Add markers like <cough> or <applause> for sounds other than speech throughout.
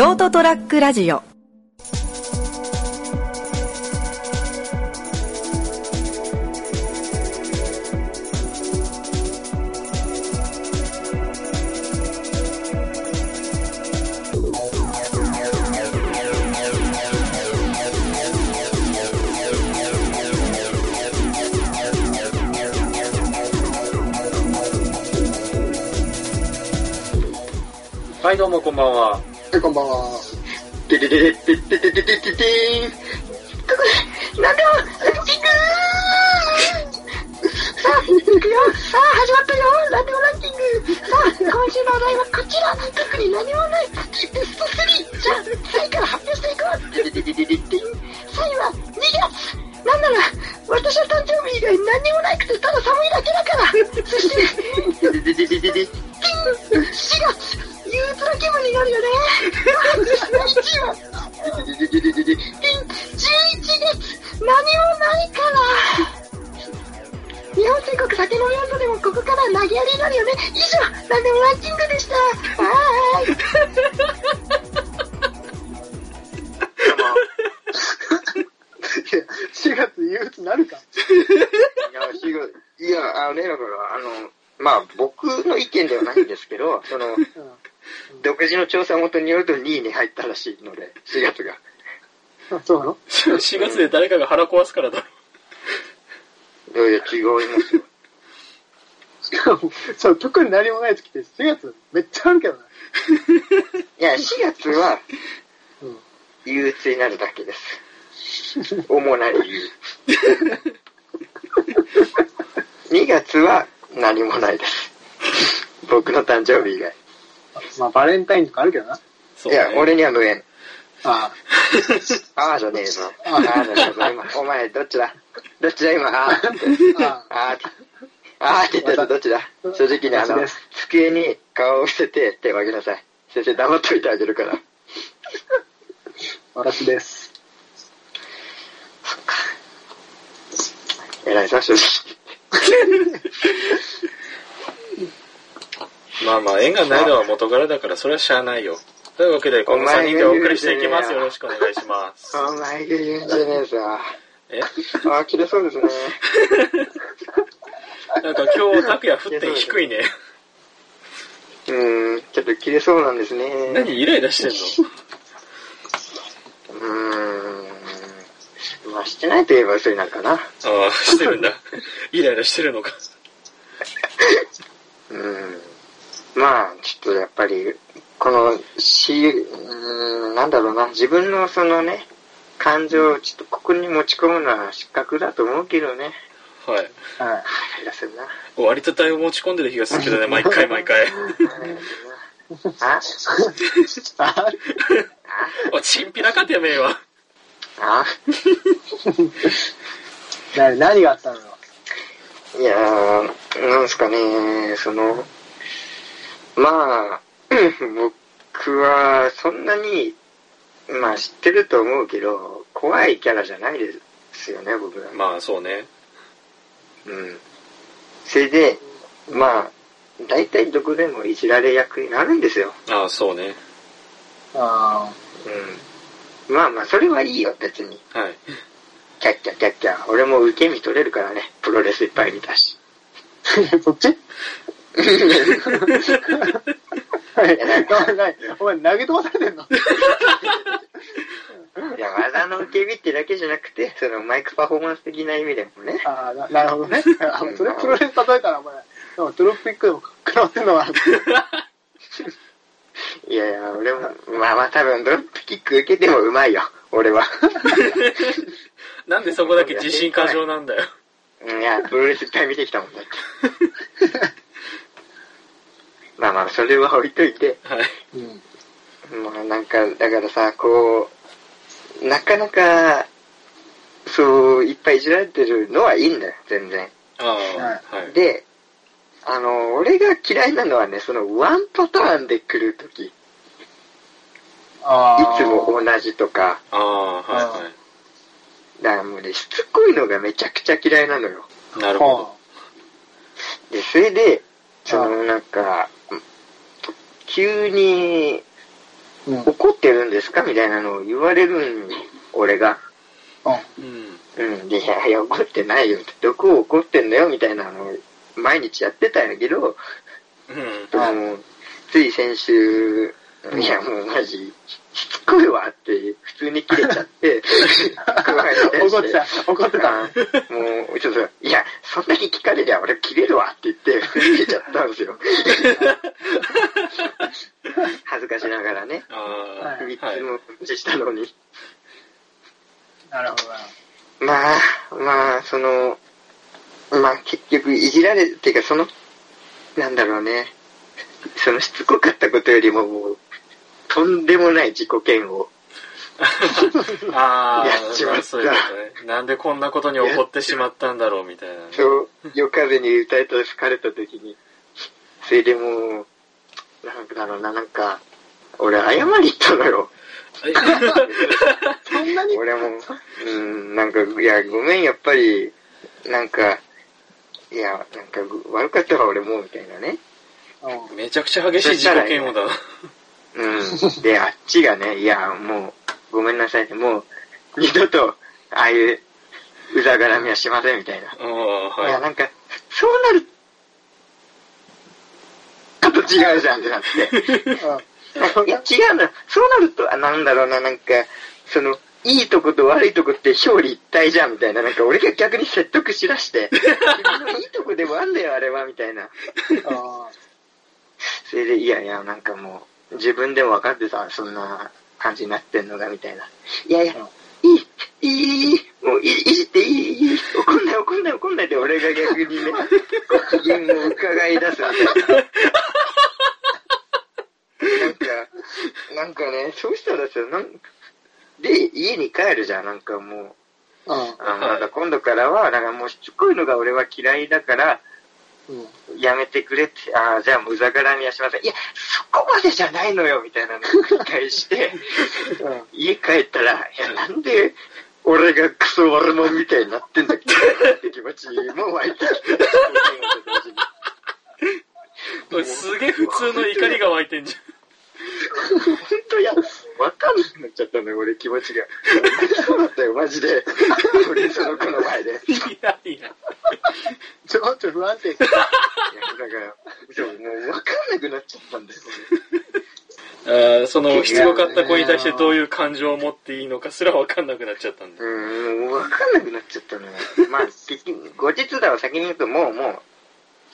ショートトラックラジオはい、どうもこんばんは。はい、こんばんは。てててててててててててーん。なんだよ、ランキングさあ、いくよ。さあ、始まったよ。ランデオランキング。さあ、今週のお題はこちら。特に何もない。ベスト3。じゃあ、3位から発表していこう。ててててててん。3位は2月。なんなら、私の誕生日以外何にもなくて、ただ寒いだけだから。そして、4月。憂鬱な気分になるよね。1位は、11月、何もないから。日本全国酒飲み温度でもここから投げやりになるよね。以上、なんでもランキングでした。はーい。いや、4月憂鬱なるか。いや、いや、あのね、だから、あの、まあ、僕の意見ではないんですけど、その、うん。独自の調査元によると2位に入ったらしいので、4月が。あそうなの？4月で誰かが腹壊すからだろ。いやいや、違いますよ。しかも、そう、特に何もない時って4月めっちゃあるけどね。いや、4月はうん。憂鬱になるだけです。主な理由。2月は何もないです。僕の誕生日以外。まあ、バレンタインとかあるけどな。そうねいや、俺には無縁。あああじゃねえぞ。あああじゃねえぞ。今、お前、どっちだ？どっちだ今、ああって。あ。あああって。ああって言ったらどっちだ？正直にあの机に顔を伏せて手を挙げなさい。先生黙っといてあげるから。私です。偉いさ、正直。まあまあ、縁がないのは元柄だから、それはしゃあないよ。というわけで、この3人でお送りしていきます。よろしくお願いします。お前が言うんじゃねえ？ぞ。えああ、切れそうですね。<laughs> なんか今日、拓也降って低いね。うーん、ちょっと切れそうなんですね。何イライラしてんの？うーん。まあ、してないと言えば嘘になるかな。ああ、してるんだ。イライラしてるのか。うーん。まあ、ちょっとやっぱり、この、し、うーん、なんだろうな、自分のそのね、感情をちょっとここに持ち込むのは失格だと思うけどね。はい。はい。あイラするな。割とだいぶ持ち込んでる気がするけどね、毎回毎回。ああお、チンピラかてめえは。あ <laughs> な何があったの？よ。いやー、なんすかね、その、まあ、僕はそんなに、まあ知ってると思うけど、怖いキャラじゃないですよね、僕は。まあ、そうね。うん。それで、まあ、大体どこでもいじられ役になるんですよ。ああ、そうね。あうん。まあまあ、それはいいよ、別に。はい。キャッキャキャッキャ。俺も受け身取れるからね、プロレスいっぱい見たし。あ。<laughs> そっち？はい。お前、お前投げ飛ばされてんの？いや、技の受け身ってだけじゃなくて、そのマイクパフォーマンス的な意味でもね。ああ、ななるほどね。あそれプロレス例えたら、お前、でもトロピックでも食らってんのかいやいや、俺も、まあまあ多分ドロップキック受けてもうまいよ、俺は。なんでそこだけ自信過剰なんだよ。うんいや、プロレスいっぱい見てきたもんだって。<laughs> まあまあ、それは置いといて、はい。な。うん。まあなんか、だからさ、こう、なかなか、そう、いっぱいいじられてるのはいいんだよ、全然。ああ、はい。で、あの、俺が嫌いなのはね、そのワンパターンで来るとき、い。つも同じとか、ああ、はだからもうね、しつこいのがめちゃくちゃ嫌いなのよ。いはい。なるほで、それで、そあのなんか、急に。怒ってるんですか？みたいなのを言われるん俺が。うん。うん。で、いやいや、怒ってないよって。どこを怒ってんだよみたいなのを毎日やってたんやけど、うん。つい先週、いや、もうマジ、しつこいわって、普通に切れちゃって、<laughs> 怒ってた、怒ってた。あもう、ちょっと、いや、そんだけ聞かれりゃ俺切れるわって言って、普通に切れちゃったんですよ。<laughs> 恥ずかしながらね。三つもしたのに。なるほど。まあ、まあ、その、まあ結局いじられ、てかその、なんだろうね。そのしつこかったことよりももう、とんでもない自己嫌悪。<laughs> あやっちまったあ、そういうことね。なんでこんなことに怒ってしまったんだろうみたいなね。そう、夜風に歌いと疲れた時に。それでもう、なんだろうな、なんか、俺謝り行ったのよ。え？<laughs> そんなに俺も、うん、なんか、いや、ごめん、やっぱり、なんか、いや、なんか、悪かったわ、俺も、みたいなね。うん。めちゃくちゃ激しい自己嫌悪だな。うん。で、あっちがね、いや、もう、ごめんなさいね、もう、二度と、ああいう、うざがらみはしません、みたいな。ああ、いや、はなんか、そうなる、ちょっと違うじゃんってなって。いや、違うんだ。そうなると、あなんだろうな、なんか、その、いいとこと悪いとこって表裏一体じゃん、みたいな。なんか俺が逆に説得しだして、いいとこでもあんだよ、あれは、みたいな。あそれで、いやいや、なんかもう、自分でも分かってた、そんな感じになってんのが、みたいな。いやいや、いい、いい、もういい、いじっていい、いい、怒んない、怒んない、怒んないで、俺が逆にね、機嫌を伺い出すみたいな。なんか、なんかね、そうしたらさ、なんで、家に帰るじゃん、なんかもう、あ。あなんか今度からは、なんかもうしつこいのが俺は嫌いだから、うん。やめてくれって、ああ、じゃあもううざがらみはしません。いや、そこまでじゃないのよ、みたいなのを繰り返して、うん。うん。家帰ったら、いや、なんで、俺がクソ悪者みたいになってんだっけって気持ちも湧いてきて。<laughs> これすげえ普通の怒りが湧いてんじ <laughs> 本当や、わかんなくなっちゃったんだよ、俺気持ちが。そうだったよ、マジで。俺その子の前で。いやいや。ちょっと不安定。や、だから、もうわかんなくなっちゃったんだよ、あーその、しつこかった子に対してどういう感情を持っていいのかすらわかんなくなっちゃったんだ。うん、もう分かんなくなっちゃったのよ。まあ、結局、後日談を先に言うと、もう、もう、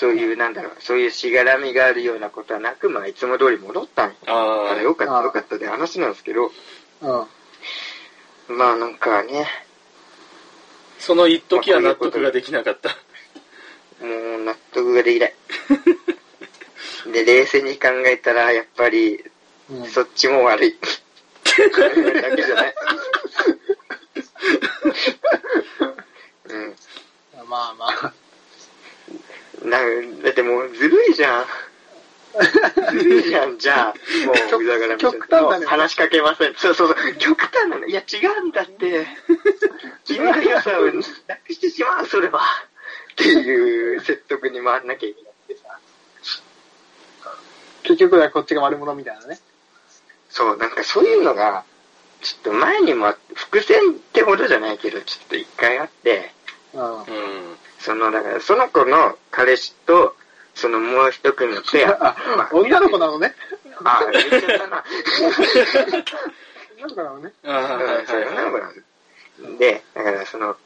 そういう、なんだろう、そういうしがらみがあるようなことはなく、まあ、いつも通り戻ったんよ。ああれ、よかった、ああよかったで話なんですけど、うん。まあ、なんかね、その一時は納得ができなかった。もう、納得ができない。<laughs> で、冷静に考えたら、やっぱり、うん。そっちも悪い。だけじゃない。<laughs> うん。まあまあ。なだってもうずるいじゃん。<laughs> ずるいじゃん、じゃあ。もう、うざがら極端だね話しかけません。そうそうそう。極端なの。いや、違うんだって。君の良さをなくしてしまう、それは。っていう説得に回んなきゃいけなくてさ。結局はこっちが悪者みたいなね。そう、なんかそういうのが、ちょっと前にもあって、伏線ってほどじゃないけど、ちょっと一回あって、うん。うん。その、だから、その子の彼氏と、そのもう一組のペア。<laughs> あ、女の子なのね。あ、言っちゃったな。女の子なのね。ああ、はいはいそう女の子はなんでだからその、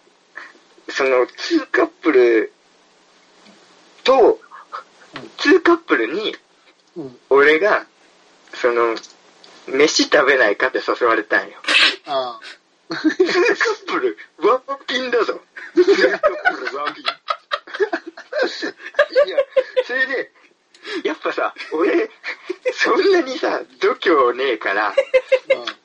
その、ツーカップルと、ツーカップルに、うん。俺が、その、飯食べないかって誘われたんよ。あ <laughs> ツーカップル、ワンピンだぞ。ツーカップル、ワンピン。いや、それで、やっぱさ、俺、そんなにさ、度胸ねえから、あ。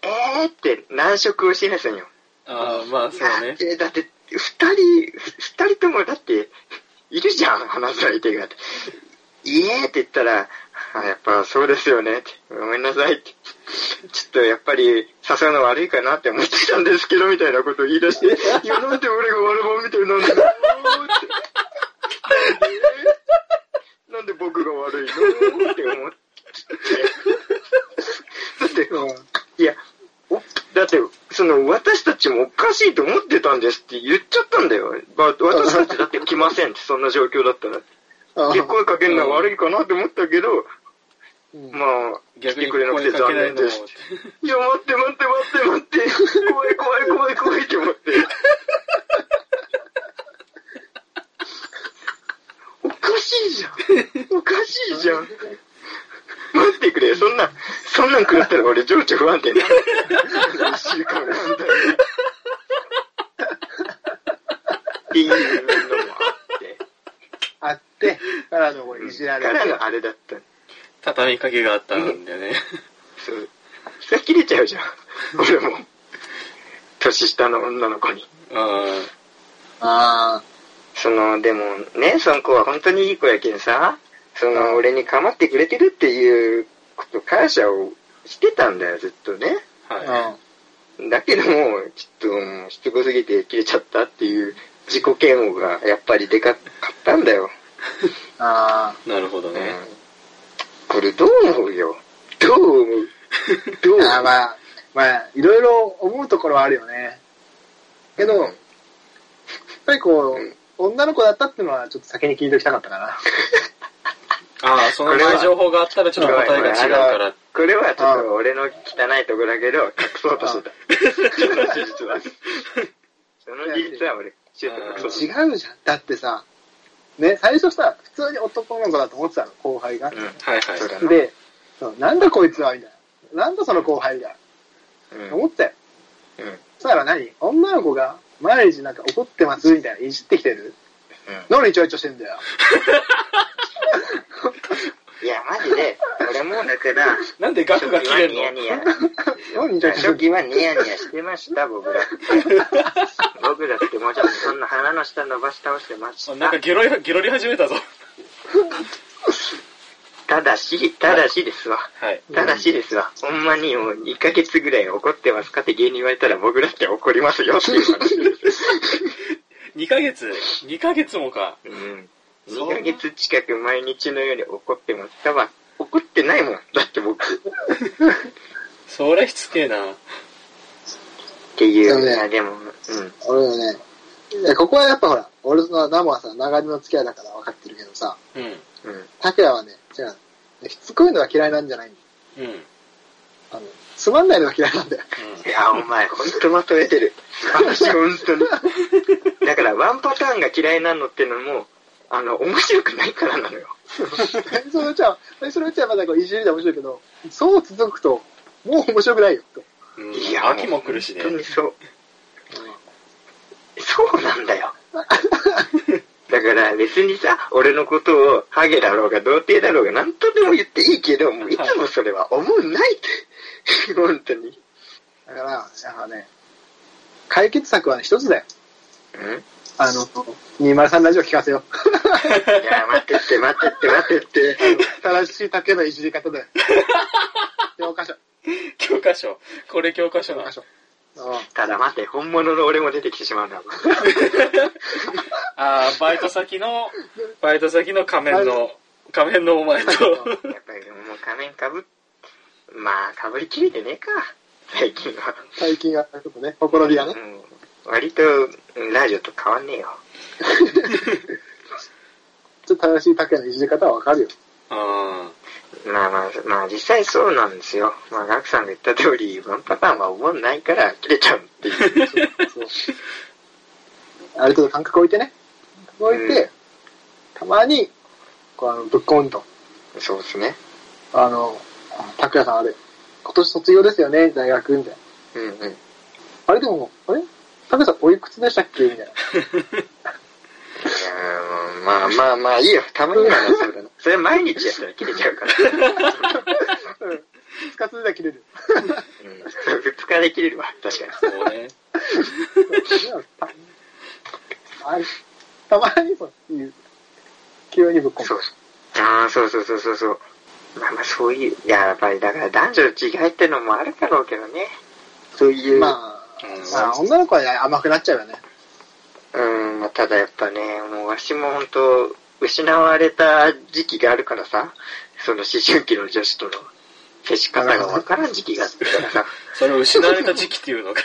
えーって難色を示すんよ。ああ、まあそうね。えだって、二人、二人ともだって、いるじゃん、話す相手が。いえーって言ったら、あ、やっぱそうですよねって。ごめんなさいって。ちょっとやっぱり誘うの悪いかなって思ってたんですけど、みたいなことを言い出して、いや、なんで俺が悪者みたいなんだよって。なんで僕が悪いの？って思って。だって、その、私たちもおかしいと思ってたんですって言っちゃったんだよ。まあ、私たちだって来ませんって、<laughs> そんな状況だったら。あで、声かけるのは悪いかなって思ったけど、うんまあ、来逆にてくれなくて残念です。いや、待って待って待って待って。怖い怖い怖い怖いって思って。<laughs> おかしいじゃん。おかしいじゃん。待ってくれ。そんな、そんなん食らったら俺情緒不安定になる。一週間ぐらい本当にっていうのもあって。あって、からのこれいじられて。からのあれだった。畳みかけがあったんだよね。そう。それ切れちゃうじゃん。俺も。年下の女の子に。ああその、でもね、その子は本当にいい子やけんさ、その、俺に構ってくれてるっていうこと、感謝をしてたんだよ、ずっとね。あ、あ。はだけども、ちょっともう、しつこすぎて切れちゃったっていう自己嫌悪がやっぱりでかかったんだよ。<laughs> あい。なるほどうんね。。これどう思うよ？どう思う？<laughs> どう？あ。あまあ、まあ、いろいろ思うところはあるよね。けど、やっぱりこう、うん女の子だったっていうのはちょっと先に聞いておきたかったかな。<laughs> ああ、その前情報があったらちょっと答えが違うから。これはちょっと俺の汚いとこだけど、隠そうとしてた。<laughs> その事実は。その事実は俺、ちょっと隠そうとして違うじゃん。だってさ、ね、最初さ、普通に男の子だと思ってたの、後輩がた。。うん。はいはい。で、なんだこいつは、みたいな。なんだその後輩が。うん。思ってたよ。うん。そしたら何？女の子が毎日なんか怒ってますみたいな、いじってきてる？うん何ちょいちょいしてんだよ。<laughs> いや、マジで、俺もだから、なんで額が切れるニヤニヤ。何ちょいちょいしてんだ初期はニヤニヤしてました、僕ら。<laughs> 僕だってもうちょっとそんな鼻の下伸ばし倒してましのなんかた。ゲロり、ゲロり始めたぞ。ただし、ただしですわ。はい。ただしですわ。ほんまにもう2ヶ月ぐらい怒ってますかって芸人言われたら僕だって怒りますよっていう話です。2ヶ月 ?2 ヶ月もか。うん。2ヶ月近く毎日のように怒ってますかは、怒ってないもん。だって僕。っそりゃしつけえな。ていう。そうねでも、うん。俺はね、ここはやっぱほら、俺のナモはさ、長年の付き合いだから分かってるけどさ、うん。うん。拓也はね、違う。しつこいのが嫌いなんじゃないうん。うん。あの、つまんないのが嫌いなんだよ。いや、お前、ほんとまとめてる。私、ほんとに。だから、ワンパターンが嫌いなのってのも、あの、面白くないからなのよ。そのうちは、そのうちはまだこう、いじりで面白いけど、そう続くと、もう面白くないよ、と。うん。いや、秋も来るしね本。当にそう。そうなんだよ。<laughs> だから別にさ、俺のことをハゲだろうが童貞だろうが何とでも言っていいけど、もういつもそれは思うないって。<laughs> 本当に。だから、やっぱね、解決策はね、一つだよ。うん？あの、203ラジオ聞かせよう。いや、待ってって待ってって待ってって。正しい竹のいじり方だよ。教科書。教科書。これ教科書な教科。書。うんただ待って、本物の俺も出てきてしまうんだ。<laughs> ああ、バイト先の、バイト先の仮面の、仮面のお前と。やっぱりもう仮面かぶっ、まあ、かぶりきれてねえか。最近は。最近は、ちょっとね、ほころびがね。うん割と、ラジオと変わんねえよ。<laughs> ちょっと正しい竹のいじり方はわかるよ。あまあまあ、まあ実際そうなんですよ。まあ、ガクさんが言った通り、ワンパターンは思んないから切れちゃうっていう。そう。ある程度感覚置いてね。感覚置いて、たまに、こう、あの、ぶっ込むと。そうですね。あの、あ拓也さんあれ、今年卒業ですよね、大学、みたいな。うんうん。あれでも、あれ？拓也さんおいくつでしたっけ？みたいな。<laughs> いやーまあまあまあいいよ。たまにはな、そうだな。<laughs> それ毎日やったら切れちゃうから。うん。二日続いたら切れる。うん。二日で切れるわ。確かに。あ、そうね。あたまにそう急にぶっ込む。そう。ああ、そうそうそうそうそう。まあまあそういう、いや、やっぱりだから男女の違いってのもあるだろうけどね。そういう。まあ、うんまあ、女の子は甘くなっちゃうよね。うん、まあ、ただやっぱね、もうわしも本当失われた時期があるからさ、その思春期の女子との接し方がわからん時期があったからさ、<laughs> それを失われた時期っていうのが。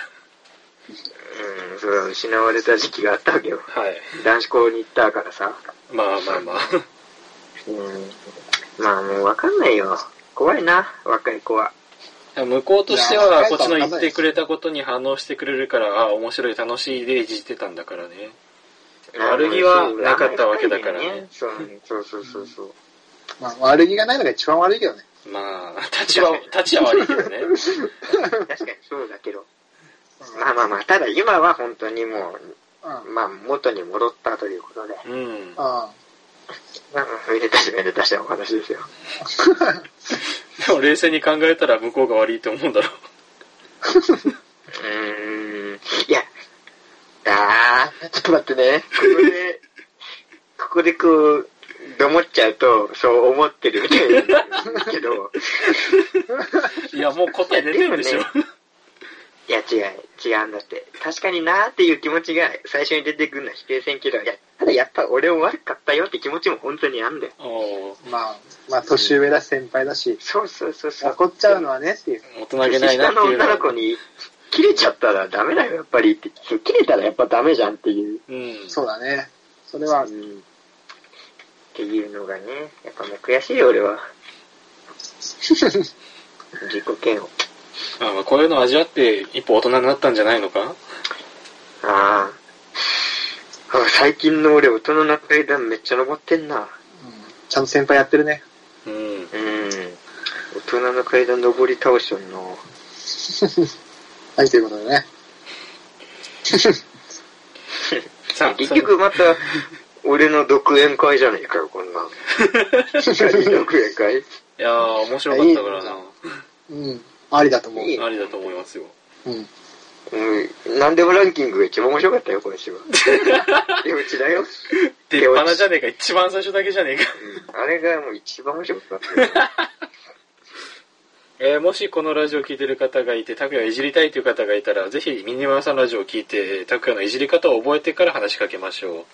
うん、それは失われた時期があったわけよ。はい。男子校に行ったからさ。まあまあまあ。うん。まあもうわかんないよ。怖いな、若い子は。向こうとしては、こっちの言ってくれたことに反応してくれるから、ああ、面白い、楽しいでいじってたんだからね。悪気はなかったわけだからねそうそうそうそうそう。まあ、悪気がないのが一番悪いけどね。まあ、立ちは、立ちは悪いけどね。<laughs> 確かにそうだけど。まあまあまあ、ただ今は本当にもうん。う、まあ元に戻ったということで。うん。あまあ、めでたしめでたしなお話ですよ。<laughs> でも冷静に考えたら向こうが悪いと思うんだろうーん。いや、あー、ちょっと待ってね。ここで、<laughs> ここでこう、どもっちゃうと、そう思ってるみたいなんだけど、う。いや、もう答え出てるでしょ。いや違う、違うんだって。確かになーっていう気持ちが最初に出てくるのは否定せんけど、いや、ただやっぱ俺も悪かったよって気持ちも本当にあんだよ。まあ、まあ、年上だし先輩だし、そうそうそうそう。怒っちゃうのはねっていう。大人げないなっていう下の女の子は。に、切れちゃったらダメだよ、やっぱりって。切れたらやっぱダメじゃんっていう。うん。そうだね。それはう、ん。っていうのがね、やっぱもう悔しいよ、俺は。<laughs> 自己嫌悪。あまあ、こういうのを味わって一歩大人になったんじゃないのか？ああ。あ最近の俺、大人の階段めっちゃ登ってんな。うんちゃんと先輩やってるね。うん。うん。大人の階段登り倒しとんな。<laughs> はい、ということでね。さあ、<laughs> 結局また、俺の独演会じゃねえかよ、こんなん。<laughs> 独演会？いやー、面白かったからな。うん。ありだと思う。いいありだと思いますよ。うん。うん。なんでもランキングが一番面白かったよ、今週は。で、うちだよ。出っ放じゃねえか、一番最初だけじゃねえか。うん。あれがもう一番面白かったよ。<laughs> えーもしこのラジオを聞いてる方がいて、拓也をいじりたいという方がいたら、ぜひミニマムさんのラジオを聞いて、拓也のいじり方を覚えてから話しかけましょう。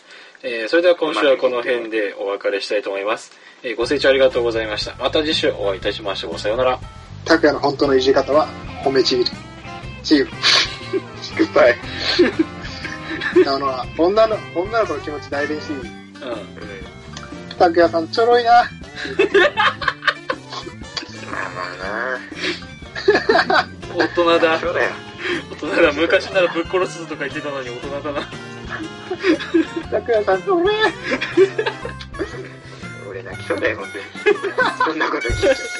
えーそれでは今週はこの辺でお別れしたいと思います。えーご清聴ありがとうございました。また次週お会いいたしましょう。さようなら。拓也の本当のいじり方は、褒めちぎる。ちぎる。グッバイ。<laughs> あの、女の、女の子の気持ち代弁し、うん。拓也さんちょろいな。まあまあな <laughs> 大人だ。そうだよ。大人だ。昔ならぶっ殺すとか言ってたのに大人だな。拓也さん、ごめん。俺泣きそうだよ、本当に。そんなこと聞いちゃって。